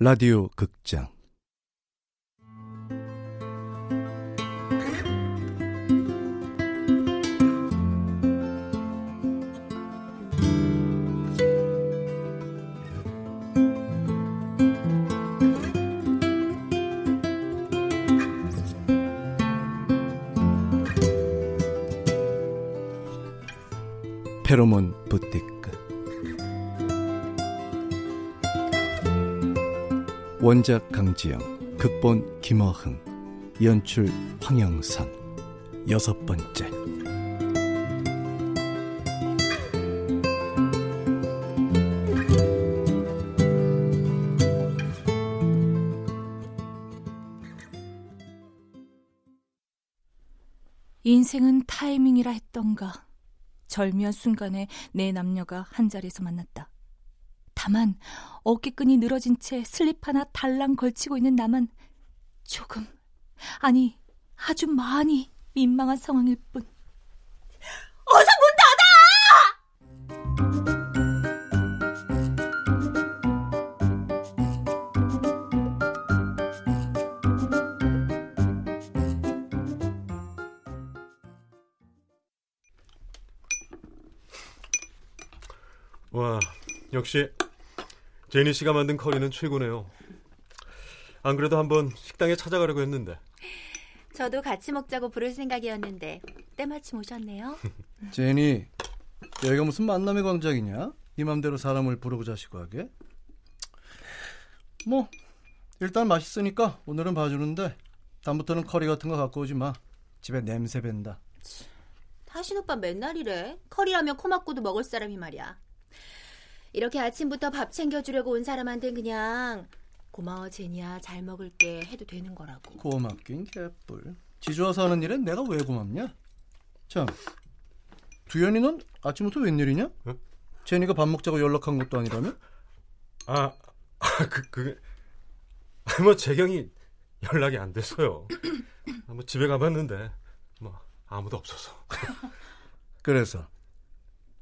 라디오 극장 원작 강지영 극본 김어흥 연출 황영선 여섯 번째 인생은 타이밍이라 했던가. 절묘한 순간에 내 남녀가 한 자리에서 만났다. 다만 어깨끈이 늘어진 채 슬립 하나 달랑 걸치고 있는 나만 조금 아니 아주 많이 민망한 상황일 뿐. 어서 문 닫아! 와, 역시 제니 씨가 만든 커리는 최고네요. 안 그래도 한번 식당에 찾아가려고 했는데. 저도 같이 먹자고 부를 생각이었는데 때마침 오셨네요. 제니 여기가 무슨 만남의 광장이냐? 네 맘대로 사람을 부르고 자시고 하게 뭐 일단 맛있으니까 오늘은 봐주는데 다음부터는 커리 같은 거 갖고 오지 마 집에 냄새 밴다 타신 오빠 맨날 이래. 커리라면 코 막고도 먹을 사람이 말이야. 이렇게 아침부터 밥 챙겨주려고 온 사람한텐 그냥 고마워 제니야 잘 먹을게 해도 되는 거라고. 고맙긴 개뿔 지 좋아서 하는 일엔 내가 왜 고맙냐? 참 두현이 넌 아침부터 웬일이냐? 응? 제니가 밥 먹자고 연락한 것도 아니라며? 아, 아 그, 그, 뭐, 재경이 연락이 안 돼서요. 아, 뭐, 집에 가봤는데, 뭐, 아무도 없어서. 그래서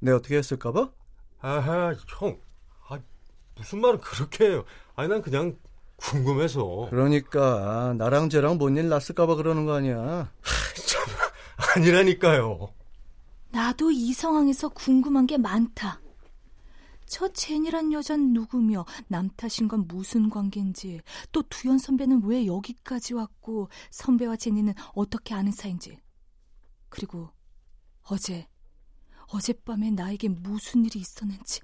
내가 어떻게 했을까봐? 아하, 형. 아, 무슨 말을 그렇게 해요. 아니, 난 그냥 궁금해서. 그러니까 나랑 쟤랑 뭔 일 났을까 봐 그러는 거 아니야 참, 아니라니까요. 나도 이 상황에서 궁금한 게 많다. 저 제니란 여잔 누구며 남 탓인 건 무슨 관계인지 또 두현 선배는 왜 여기까지 왔고 선배와 제니는 어떻게 아는 사이인지 그리고 어제 어젯밤에 나에게 무슨 일이 있었는지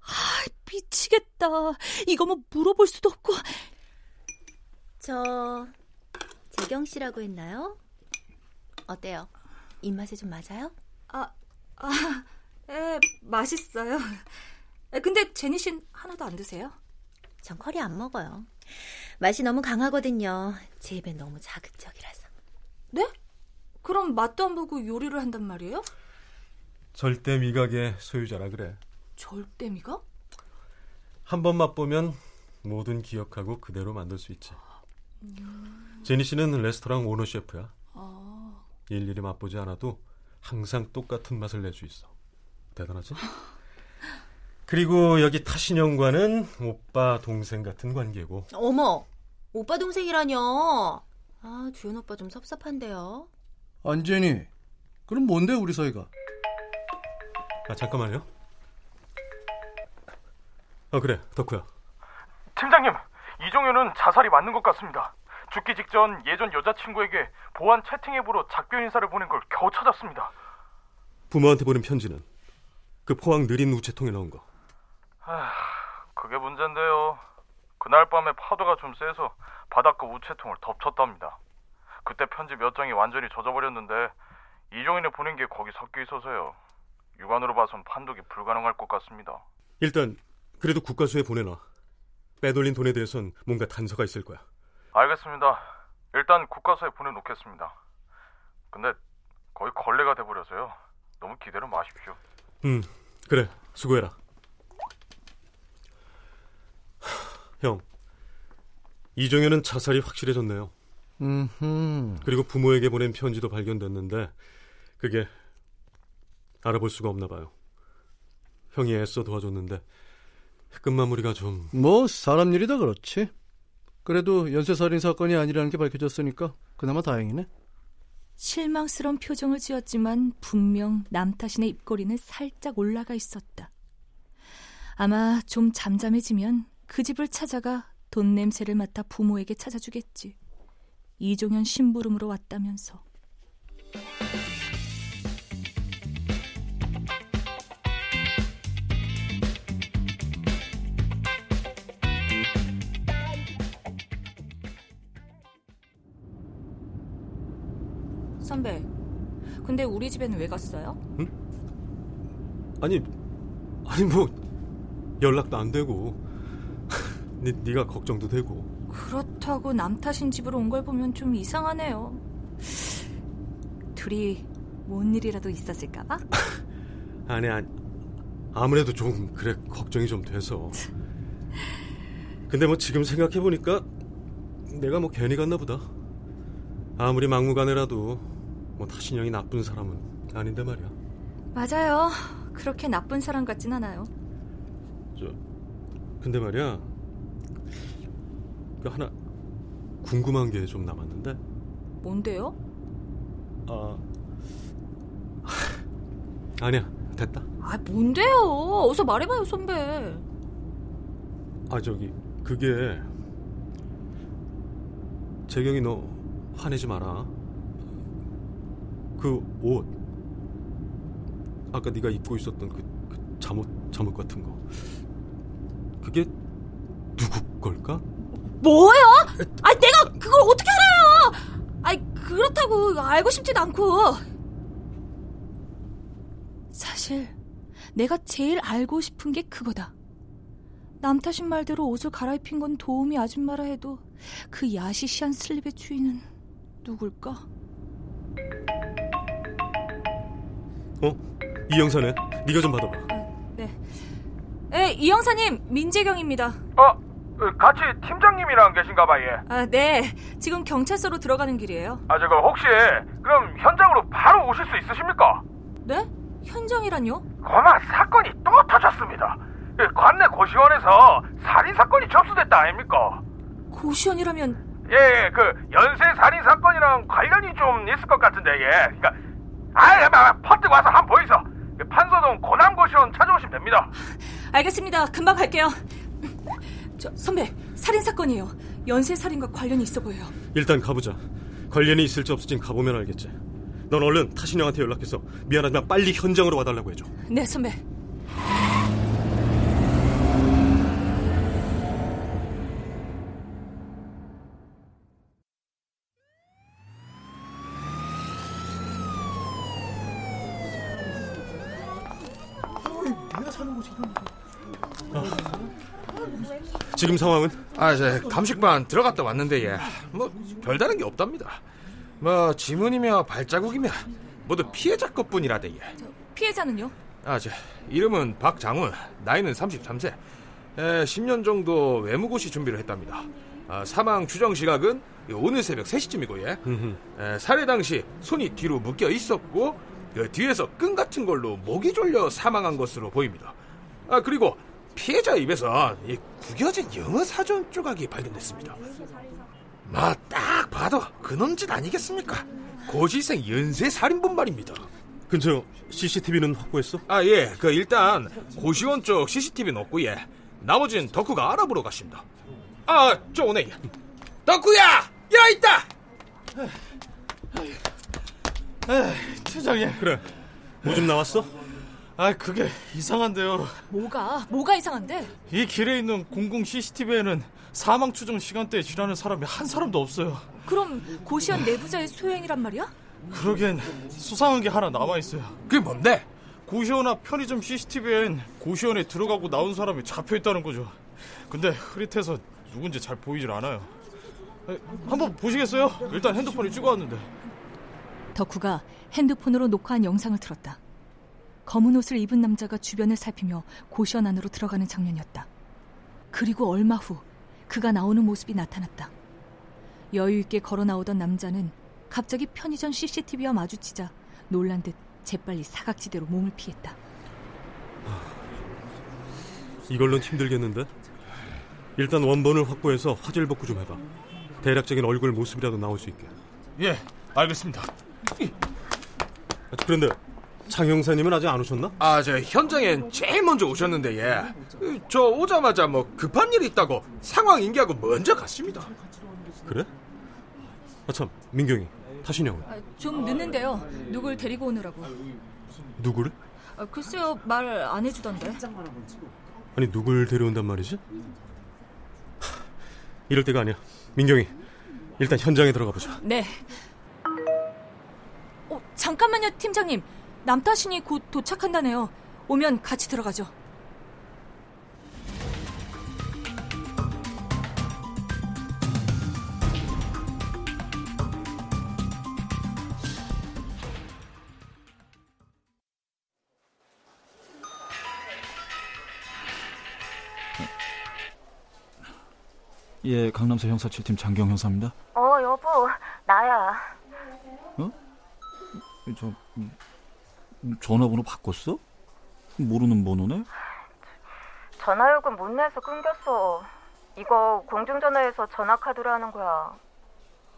아 미치겠다 이거 뭐 물어볼 수도 없고 저 재경 씨라고 했나요? 어때요? 입맛에 좀 맞아요? 아, 아, 에, 맛있어요. 에, 근데 제니 씨는 하나도 안 드세요? 전 커리 안 먹어요. 맛이 너무 강하거든요. 제 입엔 너무 자극적이라서. 네? 그럼 맛도 안 보고 요리를 한단 말이에요? 절대 미각의 소유자라 그래. 절대미가? 한번 맛보면 뭐든 기억하고 그대로 만들 수 있지. 제니 씨는 레스토랑 오너 셰프야. 아, 일일이 맛보지 않아도 항상 똑같은 맛을 낼 수 있어. 대단하지? 그리고 여기 타신형과는 오빠 동생 같은 관계고. 어머, 오빠 동생이라뇨. 아, 주연 오빠 좀 섭섭한데요. 안제니 그럼 뭔데 우리 사이가 아 잠깐만요. 어 그래 덕후야. 팀장님, 이종현은 자살이 맞는 것 같습니다. 죽기 직전 예전 여자친구에게 보안 채팅 앱으로 작별 인사를 보낸 걸 겨우 찾았습니다. 부모한테 보낸 편지는 그 포항 느린 우체통에 넣은 거. 아, 그게 문제인데요. 그날 밤에 파도가 좀 세서 바닷가 우체통을 덮쳤답니다. 그때 편지 몇 장이 완전히 젖어버렸는데 이종현이 보낸 게 거기 섞여 있어서요. 육안으로 봐선 판독이 불가능할 것 같습니다. 일단 그래도 국가수에 보내놔. 빼돌린 돈에 대해선 뭔가 단서가 있을 거야. 알겠습니다. 일단 국가서에 보내놓겠습니다. 근데 거의 걸레가 돼버려서요. 너무 기대를 마십시오. 음 그래 수고해라. 형 이종현은 자살이 확실해졌네요. 음, 그리고 부모에게 보낸 편지도 발견됐는데 그게 알아볼 수가 없나 봐요. 형이 애써 도와줬는데 끝마무리가 좀 뭐 사람 일이다 그렇지. 그래도 연쇄살인 사건이 아니라는 게 밝혀졌으니까 그나마 다행이네. 실망스러운 표정을 지었지만 분명 남 탓인의 입꼬리는 살짝 올라가 있었다. 아마 좀 잠잠해지면 그 집을 찾아가 돈 냄새를 맡아 부모에게 찾아주겠지. 이종현 심부름으로 왔다면서. 선배, 근데 우리 집에는 왜 갔어요? 아니 아니 뭐 연락도 안 되고 네, 네가 걱정도 되고 그렇다고 남 탓인 집으로 온 걸 보면 좀 이상하네요. 둘이 뭔 일이라도 있었을까봐? 아니 아니 아무래도 좀 그래 걱정이 좀 돼서 근데 뭐 지금 생각해 보니까 내가 뭐 괜히 갔나 보다 아무리 막무가내라도 뭐 타신형이 나쁜 사람은 아닌데 말이야 맞아요. 그렇게 나쁜 사람 같진 않아요. 저 근데 말이야 그 하나 궁금한 게 좀 남았는데 뭔데요? 아 아니야 됐다 아, 뭔데요? 어서 말해봐요, 선배. 아 저기 그게 재경이 너 화내지 마라 그 옷 아까 네가 입고 있었던 그, 그 잠옷 잠옷 같은 거 그게 누구 걸까? 뭐요? 아, 내가 그걸 어떻게 알아요? 아, 그렇다고 알고 싶지도 않고. 사실 내가 제일 알고 싶은 게 그거다. 남 탓인 말대로 옷을 갈아입힌 건 도우미 아줌마라 해도 그 야시시한 슬립의 주인은 누굴까? 어? 이 영사네 네가 좀 받아봐 네. 에, 이 형사님, 민재경입니다. 어, 같이 팀장님이랑 계신가 봐, 예. 아, 네. 지금 경찰서로 들어가는 길이에요. 아, 저거 혹시 그럼 현장으로 바로 오실 수 있으십니까? 네? 현장이란요? 고마 사건이 또 터졌습니다. 예, 관내 고시원에서 살인 사건이 접수됐다 아닙니까? 고시원이라면 예, 예, 그 연쇄 살인 사건이랑 관련이 좀 있을 것 같은데, 예. 그러니까 아이, 막 퍼뜩 와서 한번 보이소. 그 판서동 고남 고시원 찾아오시면 됩니다. 알겠습니다. 금방 갈게요. 저 선배, 살인 사건이에요. 연쇄 살인과 관련이 있어 보여요. 일단 가보자 관련이 있을지 없을진 가보면 알겠지 넌 얼른 타신형한테 연락해서 미안하지만 빨리 현장으로 와달라고 해줘 네, 선배. 지금 상황은? 아, 저 감식반 들어갔다 왔는데 예. 뭐 별다른 게 없답니다. 뭐 지문이며 발자국이며 모두 피해자 것뿐이라대 예. 피해자는요? 아, 저 이름은 박장훈, 나이는 33세. 에, 10년 정도 외무고시 준비를 했답니다. 아, 사망 추정 시각은 오늘 새벽 3시쯤이고 예. 에, 살해 당시 손이 뒤로 묶여 있었고 그 뒤에서 끈 같은 걸로 목이 졸려 사망한 것으로 보입니다. 아, 그리고 피해자 입에서 이 구겨진 영어 사전 조각이 발견됐습니다. 마딱 봐도 그놈 짓 아니겠습니까? 고시생 연쇄 살인범 말입니다. 근처 CCTV는 확보했어? 아, 예. 그 일단 고시원 쪽 CCTV는 없고 예. 나머진 덕후가 알아보러 갔습니다. 아, 저 오네. 덕후야! 야, 있다! 팀장님, 그래 뭐 좀 나왔어? 아 그게 이상한데요. 뭐가? 뭐가 이상한데? 이 길에 있는 공공 CCTV에는 사망 추정 시간대에 지나는 사람이 한 사람도 없어요. 그럼 고시원 내부자의 소행이란 말이야? 그러기엔 수상한 게 하나 남아 있어요. 그게 뭔데? 고시원 앞 편의점 CCTV엔 고시원에 들어가고 나온 사람이 잡혀 있다는 거죠. 근데 흐릿해서 누군지 잘 보이질 않아요. 에, 한번 보시겠어요? 일단 핸드폰에 찍어왔는데. 덕후가 핸드폰으로 녹화한 영상을 틀었다. 검은 옷을 입은 남자가 주변을 살피며 고시원 안으로 들어가는 장면이었다. 그리고 얼마 후 그가 나오는 모습이 나타났다. 여유 있게 걸어 나오던 남자는 갑자기 편의점 CCTV와 마주치자 놀란 듯 재빨리 사각지대로 몸을 피했다. 이걸로는 힘들겠는데? 일단 원본을 확보해서 화질 복구 좀 해봐. 대략적인 얼굴 모습이라도 나올 수 있게. 예, 알겠습니다. 아, 그런데 장 형사님은 아직 안 오셨나? 아, 저 현장엔 제일 먼저 오셨는데 예. 저 오자마자 뭐 급한 일이 있다고 상황 인계하고 먼저 갔습니다. 그래? 아 참, 민경이, 타신이 형은? 아, 좀 늦는데요. 누굴 데리고 오느라고. 누구를? 아, 글쎄요, 말 안 해주던데. 아니 누굴 데려온단 말이지? 하, 이럴 때가 아니야. 민경이, 일단 현장에 들어가 보자. 네. 어, 잠깐만요, 팀장님. 남타신이 곧 도착한다네요. 오면 같이 들어가죠. 예, 강남서 형사실팀 장경 형사입니다. 어, 여보, 나야. 저 음, 전화번호 바꿨어? 모르는 번호네? 전화요금 못 내서 끊겼어. 이거 공중전화에서 전화카드로 하는 거야.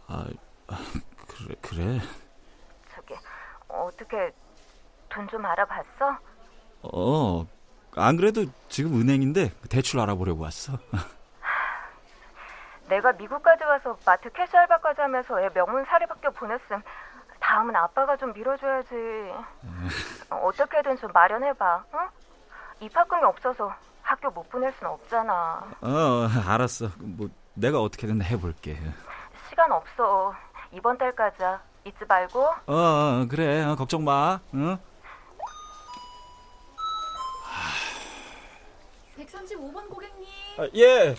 아, 아, 그래 그래. 저기, 어떻게 돈 좀 알아봤어? 어, 안 그래도 지금 은행인데 대출 알아보려고 왔어. 내가 미국까지 와서 마트 캐셔 알바까지 하면서 애 명문 사립학교 보냈음. 다음은 아빠가 좀 밀어줘야지. 어떻게든 좀 마련해봐, 응? 입학금이 없어서 학교 못 보낼 순 없잖아. 어, 알았어. 뭐 내가 어떻게든 해볼게. 시간 없어. 이번 달까지야. 잊지 말고. 어, 어 그래. 어, 걱정 마. 응? 135번 고객님. 아, 예.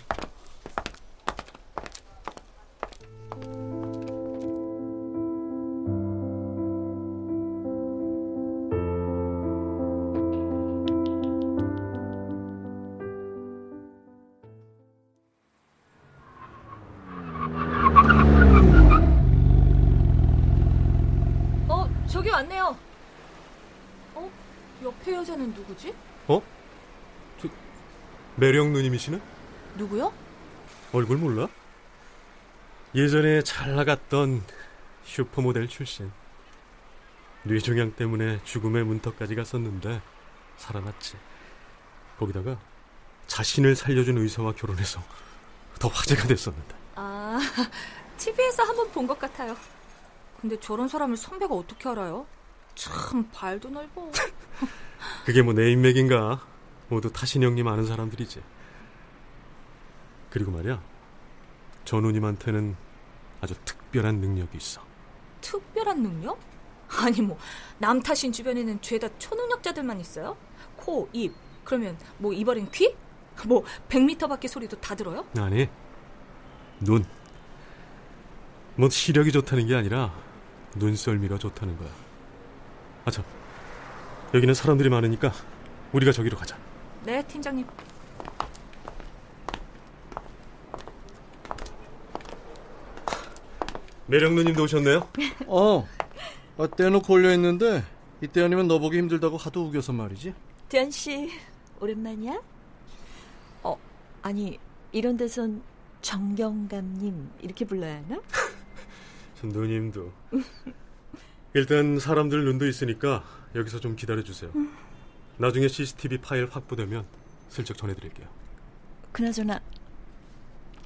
왔네요. 어, 옆에 여자는 누구지? 어? 저 매력 누님이시네? 누구요? 얼굴 몰라? 예전에 잘 나갔던 슈퍼모델 출신. 뇌종양 때문에 죽음의 문턱까지 갔었는데 살아났지. 거기다가 자신을 살려준 의사와 결혼해서 더 화제가 됐었는데. 아, TV에서 한번 본 것 같아요. 근데 저런 사람을 선배가 어떻게 알아요? 참 발도 넓어. 그게 뭐 내 인맥인가? 모두 타신 형님 아는 사람들이지. 그리고 말이야, 전우님한테는 아주 특별한 능력이 있어. 특별한 능력? 아니 뭐 남타신 주변에는 죄다 초능력자들만 있어요? 코, 입, 그러면 뭐 이번엔 귀? 뭐 100m 밖의 소리도 다 들어요? 아니, 눈. 뭐 시력이 좋다는 게 아니라 눈썰미가 좋다는 거야. 아 참, 여기는 사람들이 많으니까 우리가 저기로 가자. 네, 팀장님. 매력 누님도 오셨네요. 어, 아, 떼놓고 걸려있는데 이때 아니면 너 보기 힘들다고 하도 우겨서 말이지. 대한 씨 오랜만이야? 어 아니 이런 데선 정경감님 이렇게 불러야 하나? 저 누님도. 일단 사람들 눈도 있으니까 여기서 좀 기다려 주세요. 나중에 CCTV 파일 확보되면 슬쩍 전해드릴게요. 그나저나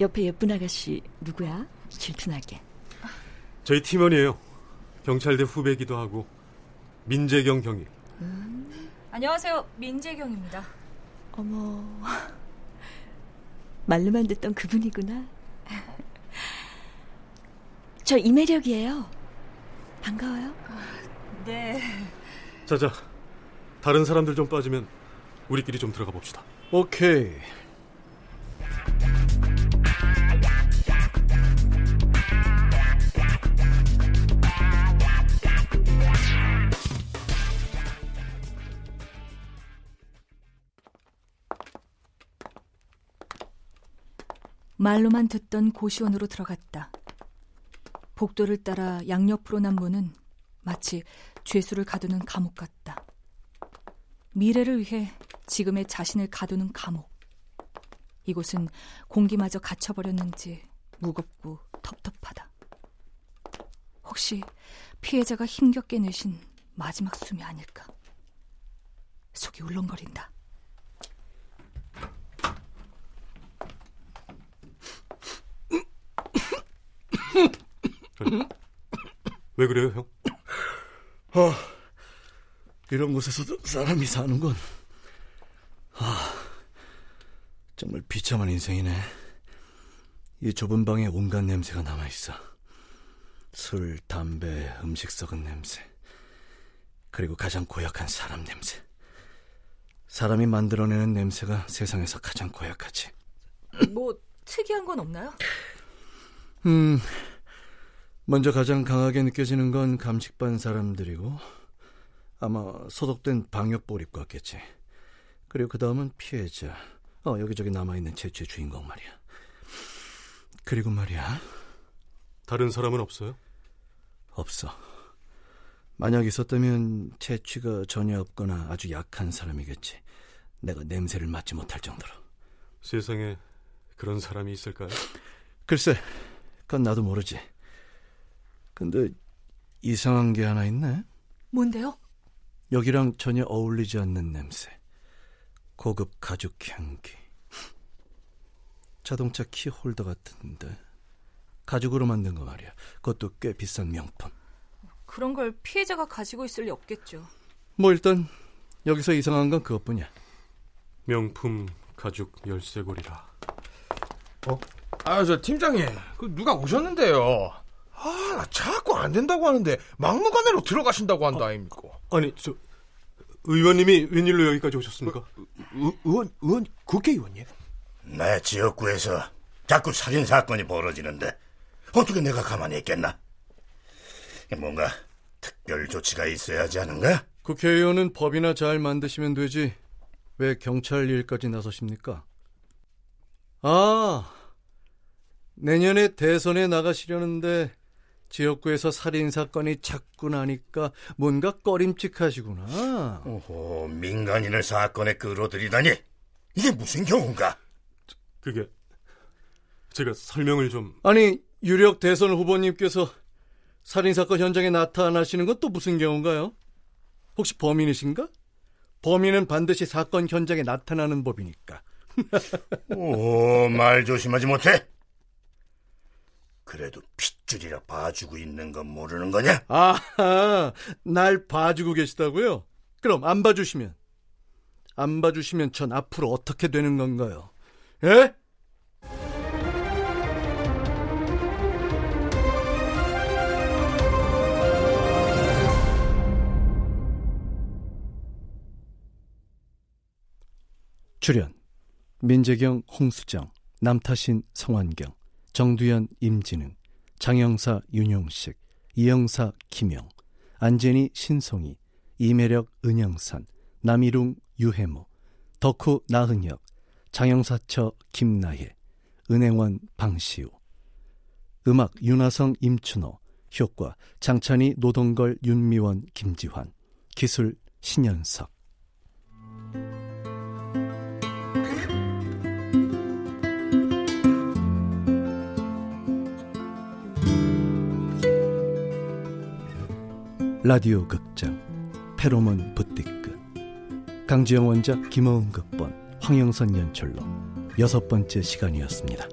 옆에 예쁜 아가씨 누구야? 질투나게. 저희 팀원이에요. 경찰대 후배기도 하고 민재경 경위. 안녕하세요. 민재경입니다. 어머 말로만 듣던 그분이구나. 저 이매력이에요. 반가워요. 네. 자자, 다른 사람들 좀 빠지면 우리끼리 좀 들어가 봅시다. 오케이. 말로만 듣던 고시원으로 들어갔다. 복도를 따라 양옆으로 난 문은 마치 죄수를 가두는 감옥 같다. 미래를 위해 지금의 자신을 가두는 감옥. 이곳은 공기마저 갇혀버렸는지 무겁고 텁텁하다. 혹시 피해자가 힘겹게 내신 마지막 숨이 아닐까? 속이 울렁거린다. 왜 그래요, 형? 아, 이런 곳에서도 사람이 사는 건 아, 정말 비참한 인생이네. 이 좁은 방에 온갖 냄새가 남아 있어. 술, 담배, 음식 썩은 냄새. 그리고 가장 고약한 사람 냄새. 사람이 만들어내는 냄새가 세상에서 가장 고약하지. 뭐 특이한 건 없나요? 음, 먼저 가장 강하게 느껴지는 건 감식반 사람들이고 아마 소독된 방역복 입고 왔겠지. 그리고 그 다음은 피해자. 어, 여기저기 남아있는 채취 주인공 말이야. 그리고 말이야. 다른 사람은 없어요? 없어. 만약 있었다면 채취가 전혀 없거나 아주 약한 사람이겠지. 내가 냄새를 맡지 못할 정도로. 세상에 그런 사람이 있을까요? 글쎄, 그건 나도 모르지. 근데 이상한 게 하나 있네. 뭔데요? 여기랑 전혀 어울리지 않는 냄새. 고급 가죽 향기. 자동차 키 홀더 같은데. 가죽으로 만든 거 말이야. 그것도 꽤 비싼 명품. 그런 걸 피해자가 가지고 있을 리 없겠죠. 뭐 일단 여기서 이상한 건 그것뿐이야. 명품 가죽 열쇠고리라. 어? 아, 저 팀장님, 그 누가 오셨는데요. 아, 나 자꾸 안 된다고 하는데 막무가내로 들어가신다고 한다 아 닙니까? 아니, 저 의원님이 웬일로 여기까지 오셨습니까? 의, 의원, 의원, 국회의원님? 내 지역구에서 자꾸 살인 사건이 벌어지는데 어떻게 내가 가만히 있겠나? 뭔가 특별 조치가 있어야 하지 않은가? 국회의원은 법이나 잘 만드시면 되지. 왜 경찰 일까지 나서십니까? 아, 내년에 대선에 나가시려는데 지역구에서 살인 사건이 자꾸 나니까 뭔가 꺼림칙하시구나. 오호, 민간인을 사건에 끌어들이다니 이게 무슨 경우인가? 그게 제가 설명을 좀 아니 유력 대선 후보님께서 살인 사건 현장에 나타나시는 건 또 무슨 경우인가요? 혹시 범인이신가? 범인은 반드시 사건 현장에 나타나는 법이니까. 오, 말 조심하지 못해? 그래도 핏줄이라 봐주고 있는 건 모르는 거냐? 아하, 날 봐주고 계시다고요? 그럼 안 봐주시면? 안 봐주시면 전 앞으로 어떻게 되는 건가요? 예? 출연 민재경, 홍수정, 남타신, 성환경, 정두현, 임진흥, 장영사, 윤용식, 이영사, 김영, 안재니, 신송이, 이매력, 은영산, 남이룽, 유해모, 덕후, 나은혁, 장영사처, 김나혜, 은행원, 방시우. 음악, 윤하성, 임춘호, 효과, 장찬희, 노동걸, 윤미원, 김지환, 기술, 신현석 라디오 극장 페로몬 부티크 강지영 원작 김어은 극본 황영선 연출로 여섯 번째 시간이었습니다.